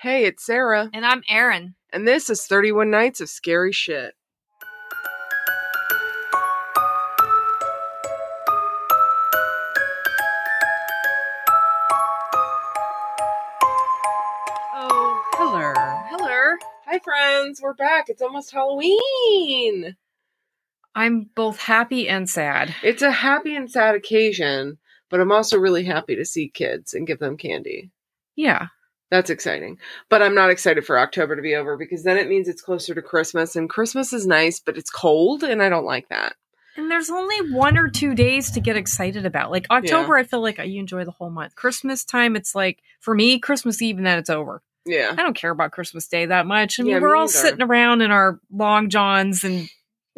Hey, it's Sarah, And I'm Erin. and this is 31 Nights of Scary Shit. Oh, hello. Hello. Hi, friends. We're back. It's almost Halloween. I'm both happy and sad. It's a happy and sad occasion, but I'm also really happy to see kids and give them candy. Yeah. That's exciting. But I'm not excited for October to be over because then it means it's closer to Christmas and Christmas is nice, but it's cold and I don't like that. And there's only one or two days to get excited about. Like October, I feel like you enjoy the whole month. Christmas time, it's like, for me, Christmas Eve and then it's over. Yeah. I don't care about Christmas Day that much. I mean, Yeah, we're all either. sitting around in our long johns and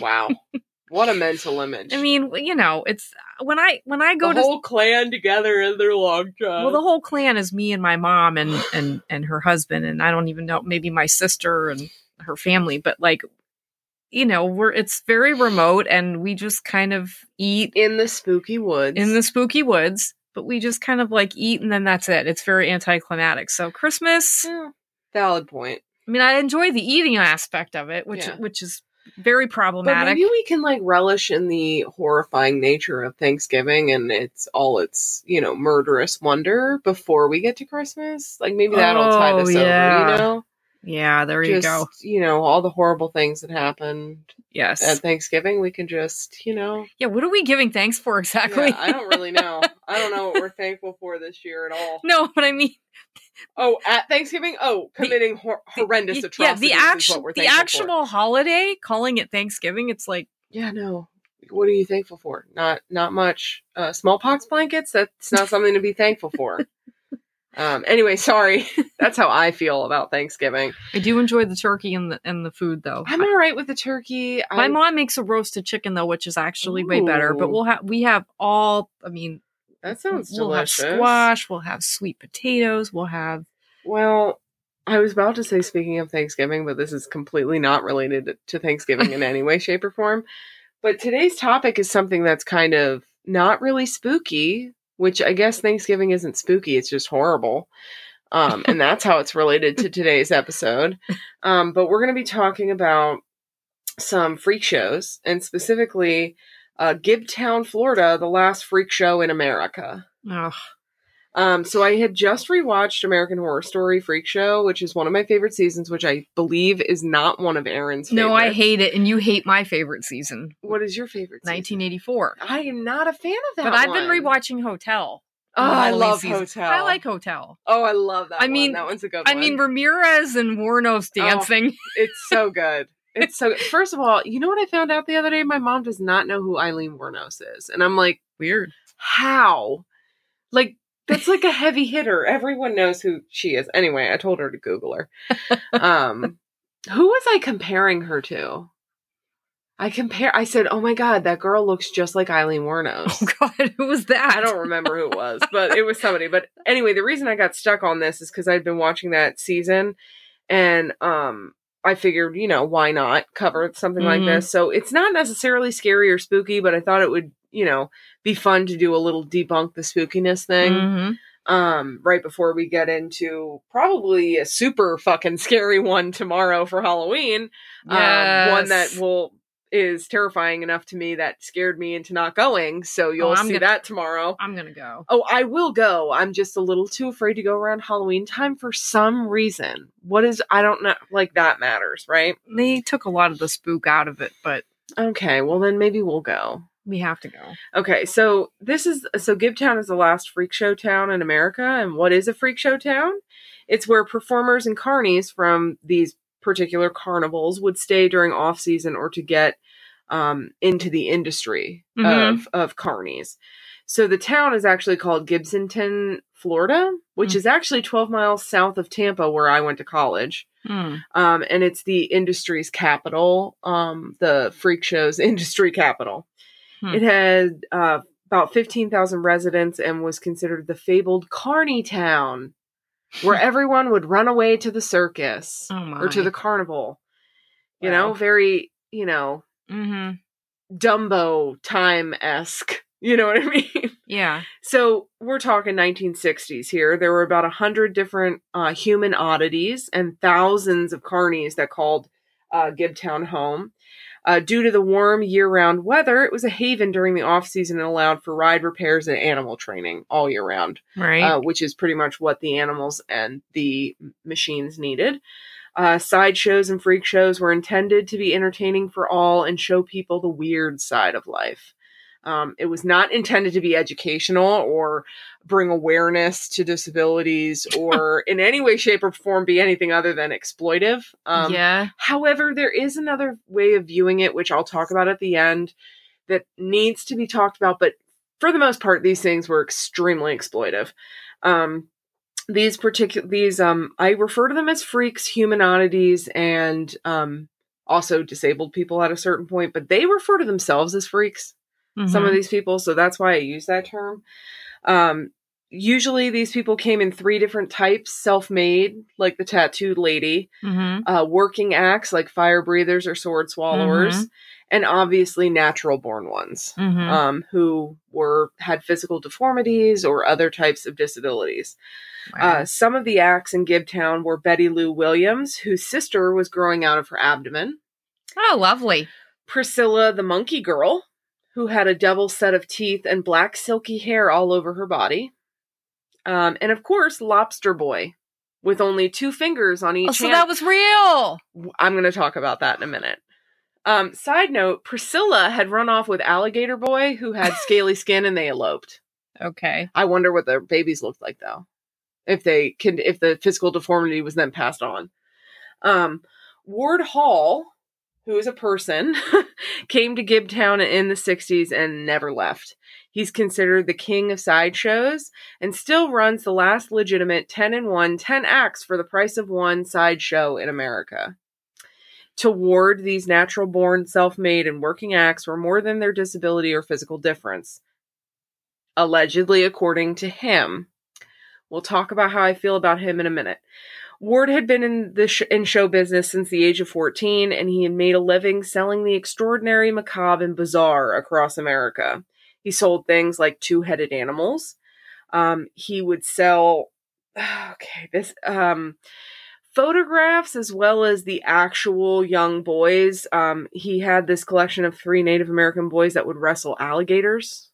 Wow. what a mental image. I mean, you know, it's when I when I go the to whole clan together in their long john. well, the whole clan is me and my mom and and and her husband, and I don't even know maybe my sister and her family, but like, you know, we're it's very remote, and we just kind of eat in the spooky woods. in the spooky woods, but we just kind of like eat, and then that's it. It's very anticlimactic. So Christmas, Yeah. Valid point. I mean, I enjoy the eating aspect of it, which Yeah. which is very But problematic. maybe we can like relish in the horrifying nature of Thanksgiving and it's all its, you know, murderous wonder before we get to Christmas. Like maybe that'll Oh, us over, yeah. you know? yeah, there you go. you know, all the horrible things that happened Yes. at Thanksgiving, we can just, you know, yeah. What are we giving thanks for exactly? yeah, I don't really know. I don't know what we're thankful for this year at all. no, but I mean, Oh, at Thanksgiving? Oh, committing hor- horrendous Y- atrocities Yeah, the actual the actual holiday, calling it Thanksgiving, it's like. Yeah, no. What are you thankful for? Not not much. Uh, smallpox blankets? That's not something to be thankful for. Um, anyway, sorry. That's how I feel about Thanksgiving. I do enjoy the turkey and the and the food though. I'm all right with the turkey. My I'm- mom makes a roasted chicken though, which is actually way better. But we'll have we have all. I mean, that sounds we'll delicious. have squash. We'll have sweet potatoes. We'll have Well, I was about to say speaking of Thanksgiving, but this is completely not related to Thanksgiving in any way, shape, or form. But today's topic is something that's kind of not really spooky, which I guess Thanksgiving isn't spooky, it's just horrible. Um, and that's how it's related to today's episode. Um, but we're going to be talking about some freak shows, and specifically uh, Gibtown, Florida, the last freak show in America. ugh, Um, so I had just rewatched American Horror Story Freak Show, which is one of my favorite seasons, which I believe is not one of Erin's. no, I hate it, and you hate my favorite season, What is your favorite? season? 1984. I am not a fan of that. But I've been one. rewatching Hotel. Oh, I love season. Hotel. I like Hotel. Oh, I love that. I one. mean- that one's a good I one. mean, Ramirez and Wuornos dancing. it's so good. It's so. First of all, you know what I found out the other day? My mom does not know who Aileen Wuornos is, and I'm like, Weird. how? Like that's like a heavy hitter. Everyone knows who she is. Anyway, I told her to Google her. Um, who was I comparing her to? I compare. I said, "Oh my god, that girl looks just like Aileen Wuornos." Oh God, who was that? I don't remember who it was, but it was somebody. But anyway, the reason I got stuck on this is because I'd been watching that season, and um, I figured, you know, why not cover something like Mhm. this? So it's not necessarily scary or spooky, but I thought it would, you know, be fun to do a little debunk the spookiness thing. Mhm. Um, right before we get into probably a super fucking scary one tomorrow for Halloween. Um, one that will is terrifying enough to me that scared me into not going. So you'll Oh, see gonna- that tomorrow. I'm gonna go. Oh, I will go. I'm just a little too afraid to go around Halloween time for some reason. What is I don't know like that matters, right? They took a lot of the spook out of it, but Okay, well then maybe we'll go. we have to go. Okay, so this is so Gibtown is the last freak show town in America, and what is a freak show town? It's where performers and carnies from these particular carnivals would stay during off season or to get um, into the industry Mhm. of of carnies. So the town is actually called Gibsonton, Florida, which Mm. is actually 12 miles south of Tampa, where I went to college. Hmm. Um, and it's the industry's capital, um, the freak show's industry capital. Hmm. It had uh, about 15,000 residents and was considered the fabled Carney town, where everyone would run away to the circus Oh or to the carnival. You Wow. know, very, you know, hmm Dumbo time esque. You know what I mean? Yeah. So we're talking 1960s here. There were about a hundred different uh, human oddities and thousands of carnies that called uh, Gibtown home. Uh, due to the warm year-round weather, it was a haven during the off-season and allowed for ride repairs and animal training all year round, Right. uh, which is pretty much what the animals and the machines needed. Uh, sideshows and freak shows were intended to be entertaining for all and show people the weird side of life. Um, it was not intended to be educational or bring awareness to disabilities or in any way, shape, or form be anything other than exploitive. Um, yeah. However, there is another way of viewing it, which I'll talk about at the end, that needs to be talked about. But for the most part, these things were extremely exploitive. Um, these particular these um, I refer to them as freaks, human oddities, and um, also disabled people at a certain point. But they refer to themselves as freaks some of Mhm. these people so that's why i use that term um usually these people came in three different types self-made like the tattooed lady Mhm. uh working acts like fire breathers or sword swallowers and obviously natural born ones Mhm. um who were had physical deformities or other types of disabilities Wow. uh, some of the acts in Gibtown were Betty Lou Williams, whose sister was growing out of her abdomen. oh, lovely. Percilla the Monkey Girl, who had a double set of teeth and black silky hair all over her body. Um, and of course, Lobster Boy, with only two fingers on each Oh, so hand. that was real. I'm going to talk about that in a minute. Um, side note Percilla had run off with Alligator Boy, who had scaly skin, and they eloped. Okay. I wonder what their babies looked like, though. If they can, if the physical deformity was then passed on. Um, Ward Hall, who is a person, came to Gibtown in the 60s and never left. He's considered the king of sideshows and still runs the last legitimate 10 and 1, 10 acts for the price of one sideshow in America. To Ward, these natural born, self made, and working acts were more than their disability or physical difference. Allegedly, according to him. We'll talk about how I feel about him in a minute. Ward had been in the sh- in show business since the age of 14 and he had made a living selling the extraordinary, macabre and bizarre across America. He sold things like two-headed animals. Um, he would sell okay, this um photographs as well as the actual young boys. Um, he had this collection of three Native American boys that would wrestle alligators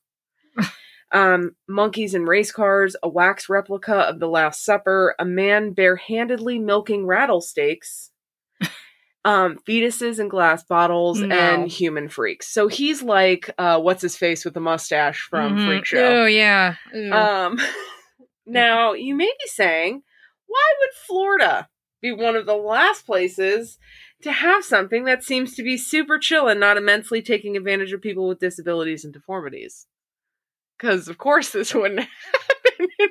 um, monkeys and race cars, a wax replica of the Last Supper, a man barehandedly milking rattlesnakes, um, fetuses in glass bottles, No. and human freaks. So he's like, uh, what's his face with the mustache from Mhm. Freak Show. Oh, yeah. Ew. Um, now you may be saying, why would Florida be one of the last places to have something that seems to be super chill and not immensely taking advantage of people with disabilities and deformities? Because of course this wouldn't happen.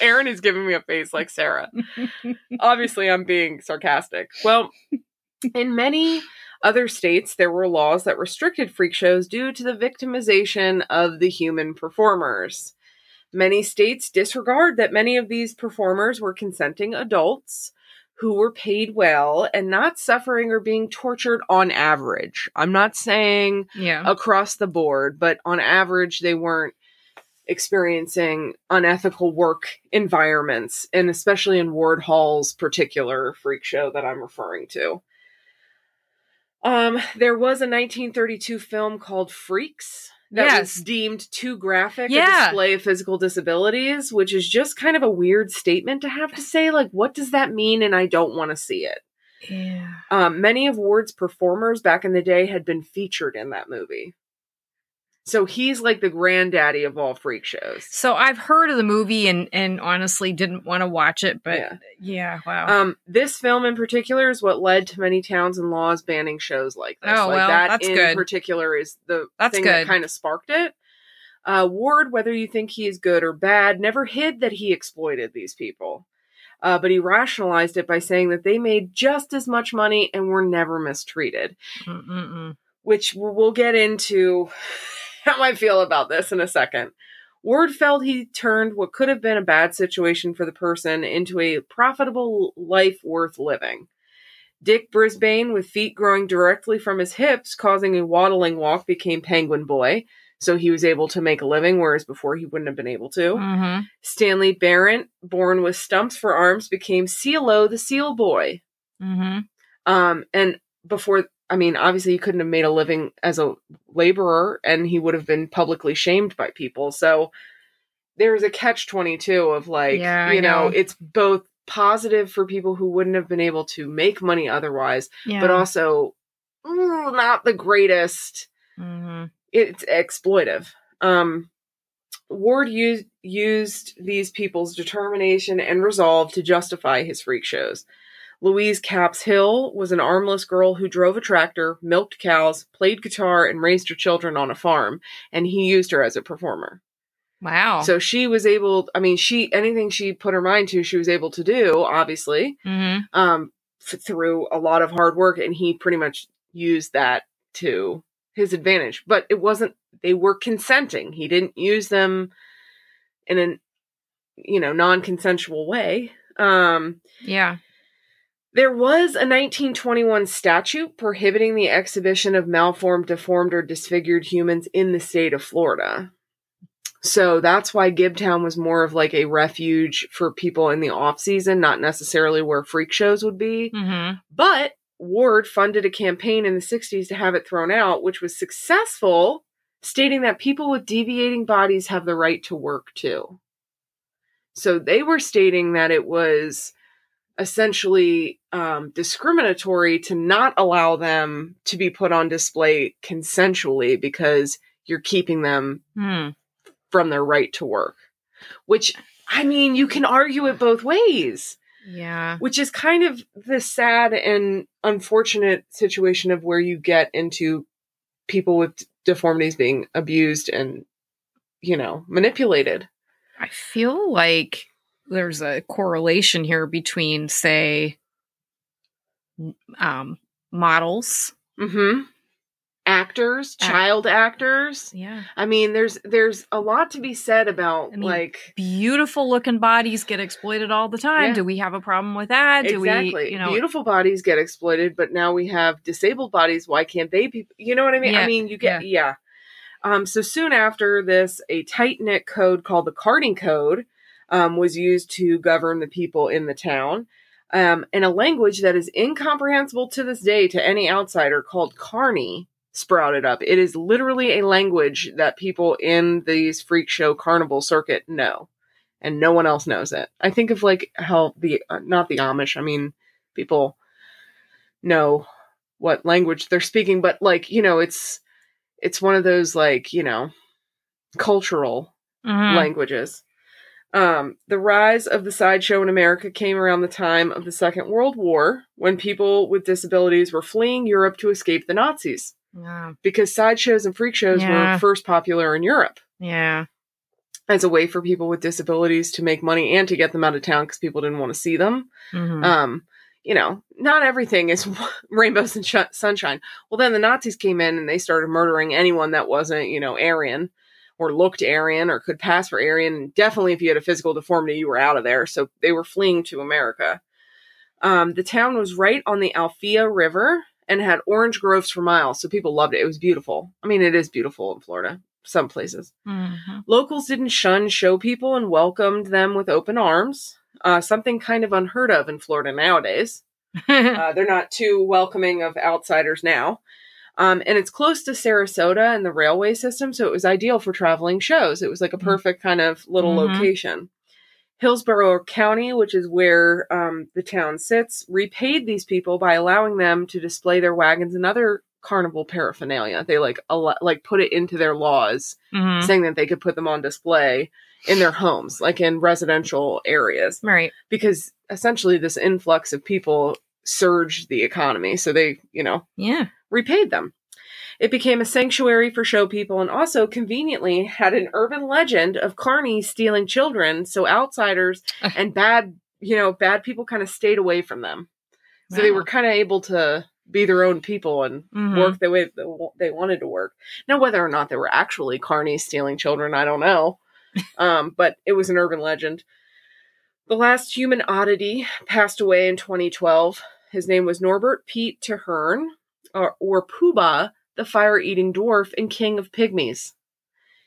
Erin is giving me a face like Sarah. Obviously, I'm being sarcastic. Well, in many other states, there were laws that restricted freak shows due to the victimization of the human performers. Many states disregard that many of these performers were consenting adults who were paid well and not suffering or being tortured on average. I'm not saying yeah. across the board, but on average, they weren't experiencing unethical work environments, and especially in Ward Hall's particular freak show that I'm referring to. Um, there was a 1932 film called Freaks that Yes. was deemed too graphic a display of physical disabilities, which is just kind of a weird statement to have to say. Like, what does that mean? And I don't want to see it. Yeah. Um, many of Ward's performers back in the day had been featured in that movie. So he's like the granddaddy of all freak shows. So I've heard of the movie and and honestly didn't want to watch it, but Yeah. yeah, wow. Um, this film in particular is what led to many towns and laws banning shows like this. Oh, like well, that that's in good. particular is the That's thing that good. kind of sparked it. Uh, Ward, whether you think he is good or bad, never hid that he exploited these people. Uh, but he rationalized it by saying that they made just as much money and were never mistreated. Mm-mm-mm. which we'll get into how I feel about this in a second. Ward felt he turned what could have been a bad situation for the person into a profitable life worth living. Dick Brisbane, with feet growing directly from his hips, causing a waddling walk, became Penguin Boy. So he was able to make a living, whereas before he wouldn't have been able to. Mm-hmm. Stanley Berent, born with stumps for arms, became Sealo the Seal Boy. Mm-hmm. Um, and before, I mean, obviously he couldn't have made a living as a laborer and he would have been publicly shamed by people. So there's a catch 22 of like, Yeah, you know, know. it's both positive for people who wouldn't have been able to make money otherwise, Yeah. but also mm, not the greatest. mm-hmm. It's exploitive. Um, Ward used used these people's determination and resolve to justify his freak shows. Louise Capps Hill was an armless girl who drove a tractor, milked cows, played guitar, and raised her children on a farm, and he used her as a performer. Wow. So she was able, I mean, she anything she put her mind to, she was able to do, obviously, mm-hmm. um, f- through a lot of hard work, and he pretty much used that to his advantage. But it wasn't; they were consenting. He didn't use them in an, you know, non-consensual way. Um, Yeah. There was a 1921 statute prohibiting the exhibition of malformed, deformed, or disfigured humans in the state of Florida. So that's why Gibtown was more of like a refuge for people in the off season, not necessarily where freak shows would be. Mm-hmm. But Ward funded a campaign in the 60s to have it thrown out, which was successful, stating that people with deviating bodies have the right to work too. So they were stating that it was essentially um, discriminatory to not allow them to be put on display consensually because you're keeping them Hmm. from their right to work. Which, I mean, you can argue it both ways Yeah. which is kind of the sad and unfortunate situation of where you get into people with deformities being abused and you know manipulated I feel like there's a correlation here between, say, um, models. mm-hmm actors Act- child actors Yeah. i mean there's there's a lot to be said about I mean, like Beautiful looking bodies get exploited all the time. Yeah. Do we have a problem with that? Do exactly we, you know, beautiful bodies get exploited but now we have disabled bodies why can't they be you know what i mean i mean you get yeah. um so soon after this a tight-knit code called the carding code um, was used to govern the people in the town um, and a language that is incomprehensible to this day to any outsider called carney sprouted up it is literally a language that people in these freak show carnival circuit know and no one else knows it. I think of like how the uh, not the Amish. I mean, people know what language they're speaking, but like you know, it's it's one of those like you know cultural Mhm. languages. Um, the rise of the sideshow in America came around the time of the Second World War, when people with disabilities were fleeing Europe to escape the Nazis, Yeah. because sideshows and freak shows Yeah. were first popular in Europe Yeah. as a way for people with disabilities to make money and to get them out of town because people didn't want to see them. Mhm. Um, you know, not everything is rainbows and sh- sunshine. Well, then the Nazis came in and they started murdering anyone that wasn't, you know, Aryan or looked Aryan or could pass for Aryan. Definitely, if you had a physical deformity, you were out of there. So they were fleeing to America. Um, the town was right on the Alafia River and had orange groves for miles. So people loved it. It was beautiful. I mean, it is beautiful in Florida, some places. Mhm. Locals didn't shun show people and welcomed them with open arms, uh, something kind of unheard of in Florida nowadays. Uh, they're not too welcoming of outsiders now. Um, and it's close to Sarasota and the railway system, so it was ideal for traveling shows. It was like a Mm. perfect kind of little Mhm. location. Hillsborough County, which is where um, the town sits, repaid these people by allowing them to display their wagons and other carnival paraphernalia. They like al- like put it into their laws Mhm. saying that they could put them on display in their homes, like in residential areas, Right. because essentially this influx of people surged the economy. So they, you know, Yeah. Repaid them. It became a sanctuary for show people and also conveniently had an urban legend of Carney stealing children. So outsiders and bad, you know, bad people kind of stayed away from them. So they were kind of able to be their own people and Mhm. work the way they wanted to work. Now, whether or not they were actually Carney stealing children, I don't know. um, but it was an urban legend. The last human oddity passed away in 2012. His name was Norbert Pete Terhurne, or, or Poobah, the fire eating dwarf and king of pygmies.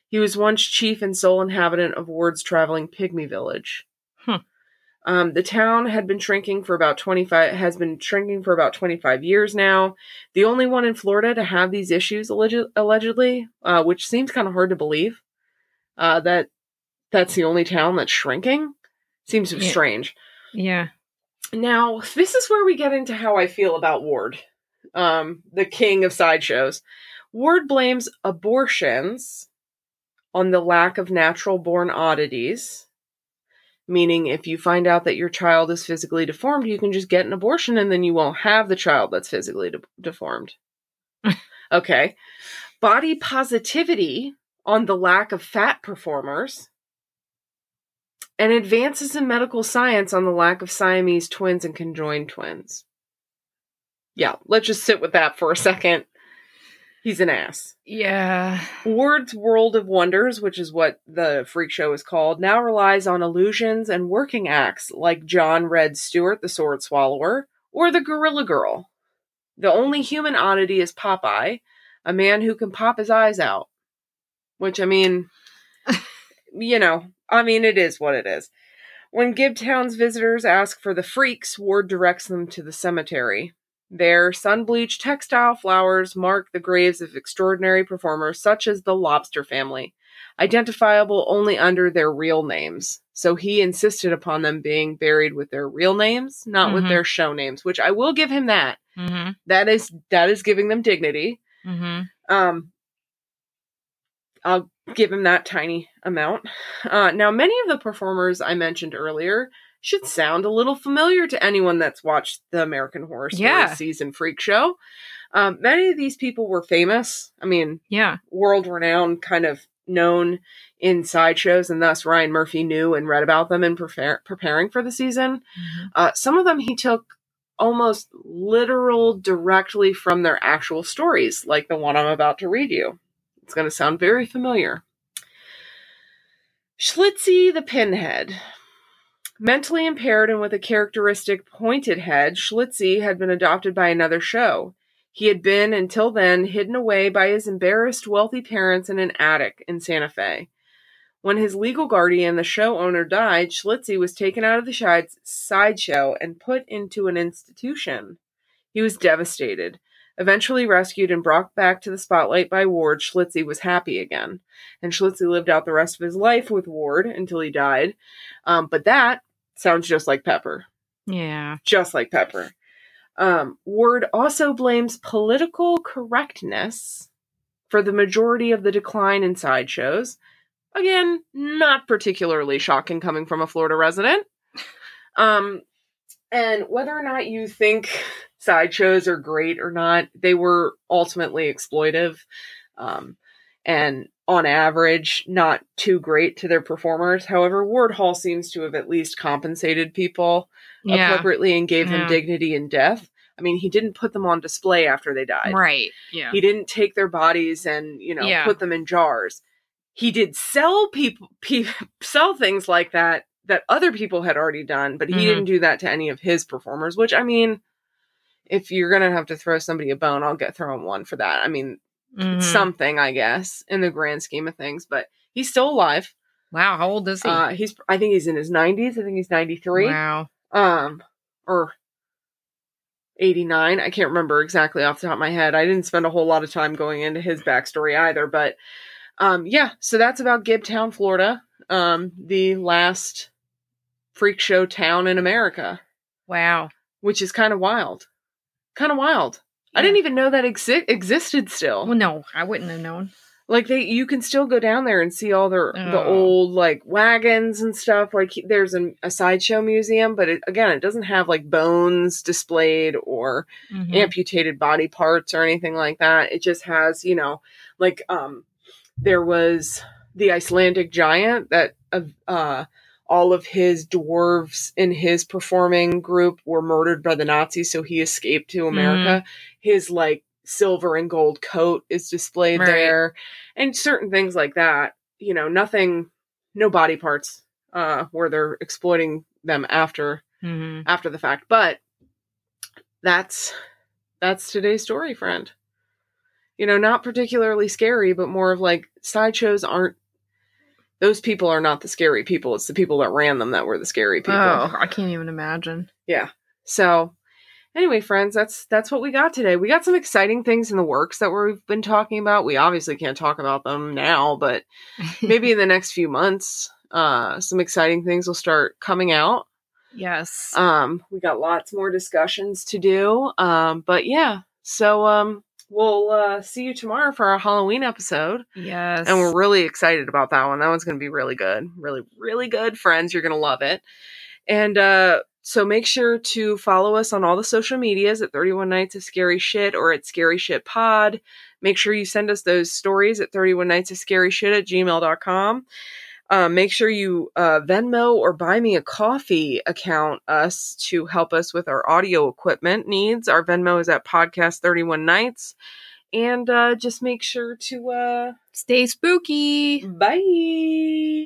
He was once chief and sole inhabitant of Ward's traveling pygmy village. Hmm. Um, the town had been shrinking for about 25 has been shrinking for about 25 years now. The only one in Florida to have these issues alleged, allegedly, uh, which seems kind of hard to believe. Uh, that that's the only town that's shrinking seems Yeah. strange. Yeah. Now, this is where we get into how I feel about Ward, um, the king of sideshows. Ward blames abortions on the lack of natural born oddities, meaning if you find out that your child is physically deformed, you can just get an abortion and then you won't have the child that's physically de- deformed. okay. Body positivity on the lack of fat performers and advances in medical science on the lack of Siamese twins and conjoined twins. Yeah, let's just sit with that for a second. He's an ass. Yeah. Ward's World of Wonders, which is what the freak show is called, now relies on illusions and working acts like John Red Stewart, the Sword Swallower, or the Gorilla Girl. The only human oddity is Popeye, a man who can pop his eyes out. Which, I mean, you know, I mean, it is what it is. When Gibtown's visitors ask for the freaks, Ward directs them to the cemetery. There, sun bleached textile flowers mark the graves of extraordinary performers such as the Lobster family, identifiable only under their real names. So he insisted upon them being buried with their real names, not with Mhm. their show names, which I will give him that. Mm-hmm. That is that is giving them dignity. Mm-hmm. Um, I'll give him that tiny amount. Uh, now, many of the performers I mentioned earlier should sound a little familiar to anyone that's watched the American Horror Story Yeah. season freak show. Um, many of these people were famous. I mean, Yeah. world renowned, kind of known in sideshows, and thus Ryan Murphy knew and read about them in preparing for the season. Uh, some of them he took almost literal directly from their actual stories, like the one I'm about to read you. It's going to sound very familiar. Schlitzie the Pinhead. Mentally impaired and with a characteristic pointed head, Schlitzie had been adopted by another show. He had been, until then, hidden away by his embarrassed wealthy parents in an attic in Santa Fe. When his legal guardian, the show owner, died, Schlitzie was taken out of the sideshow and put into an institution. He was devastated. Eventually rescued and brought back to the spotlight by Ward, Schlitzie was happy again. And Schlitzie lived out the rest of his life with Ward until he died. Um, but that sounds just like Pepper Yeah. just like Pepper. Um, Ward also blames political correctness for the majority of the decline in sideshows. Again, not particularly shocking coming from a Florida resident. Um, and whether or not you think sideshows are great or not, they were ultimately exploitive. Um, and on average, not too great to their performers. However, Ward Hall seems to have at least compensated people Yeah. appropriately and gave them dignity in death. I mean, he didn't put them on display after they died. Right. Yeah. He didn't take their bodies and, you know, Yeah. put them in jars. He did sell people pe- sell things like that that other people had already done, but he Mhm. didn't do that to any of his performers, which I mean, if you're going to have to throw somebody a bone, I'll get thrown one for that. I mean, Mhm. it's something, I guess, in the grand scheme of things, but he's still alive. wow. How old is he? Uh, he's I think he's in his 90s. I think he's 93 Wow. um or 89 i can't remember exactly off the top of my head i didn't spend a whole lot of time going into his backstory either but um yeah so that's about gibtown florida um the last freak show town in america Wow. which is kind of wild kind of wild i didn't even know that exi- existed still Well, no, I wouldn't have known. like they you can still go down there and see all their the Oh. old like wagons and stuff like there's an, a sideshow museum but it, again it doesn't have like bones displayed or Mhm. amputated body parts or anything like that it just has you know like um there was the icelandic giant that uh all of his dwarves in his performing group were murdered by the nazis so he escaped to america. His like silver and gold coat is displayed Right. there and certain things like that. You know nothing no body parts uh where they're exploiting them after Mhm. after the fact. But that's that's today's story friend. You know, not particularly scary, but more of like sideshows aren't those people are not the scary people. It's the people that ran them that were the scary people. Oh, I can't even imagine. Yeah. So anyway, friends, that's that's what we got today. We got some exciting things in the works that we've been talking about. We obviously can't talk about them now, but maybe in the next few months, uh, some exciting things will start coming out. yes. Um, we got lots more discussions to do. Um, but yeah, so um, we'll uh, see you tomorrow for our Halloween episode. yes. And we're really excited about that one. That one's going to be really good. Really, really good, friends. You're going to love it. And uh, so make sure to follow us on all the social medias at 31 Nights of Scary Shit or at Scary Shit Pod. Make sure you send us those stories at 31 Nights of Scary Shit at gmail.com. Uh, make sure you uh, Venmo or buy me a coffee account us to help us with our audio equipment needs. Our Venmo is at podcast 31 nights. And uh, just make sure to uh, Stay spooky. bye.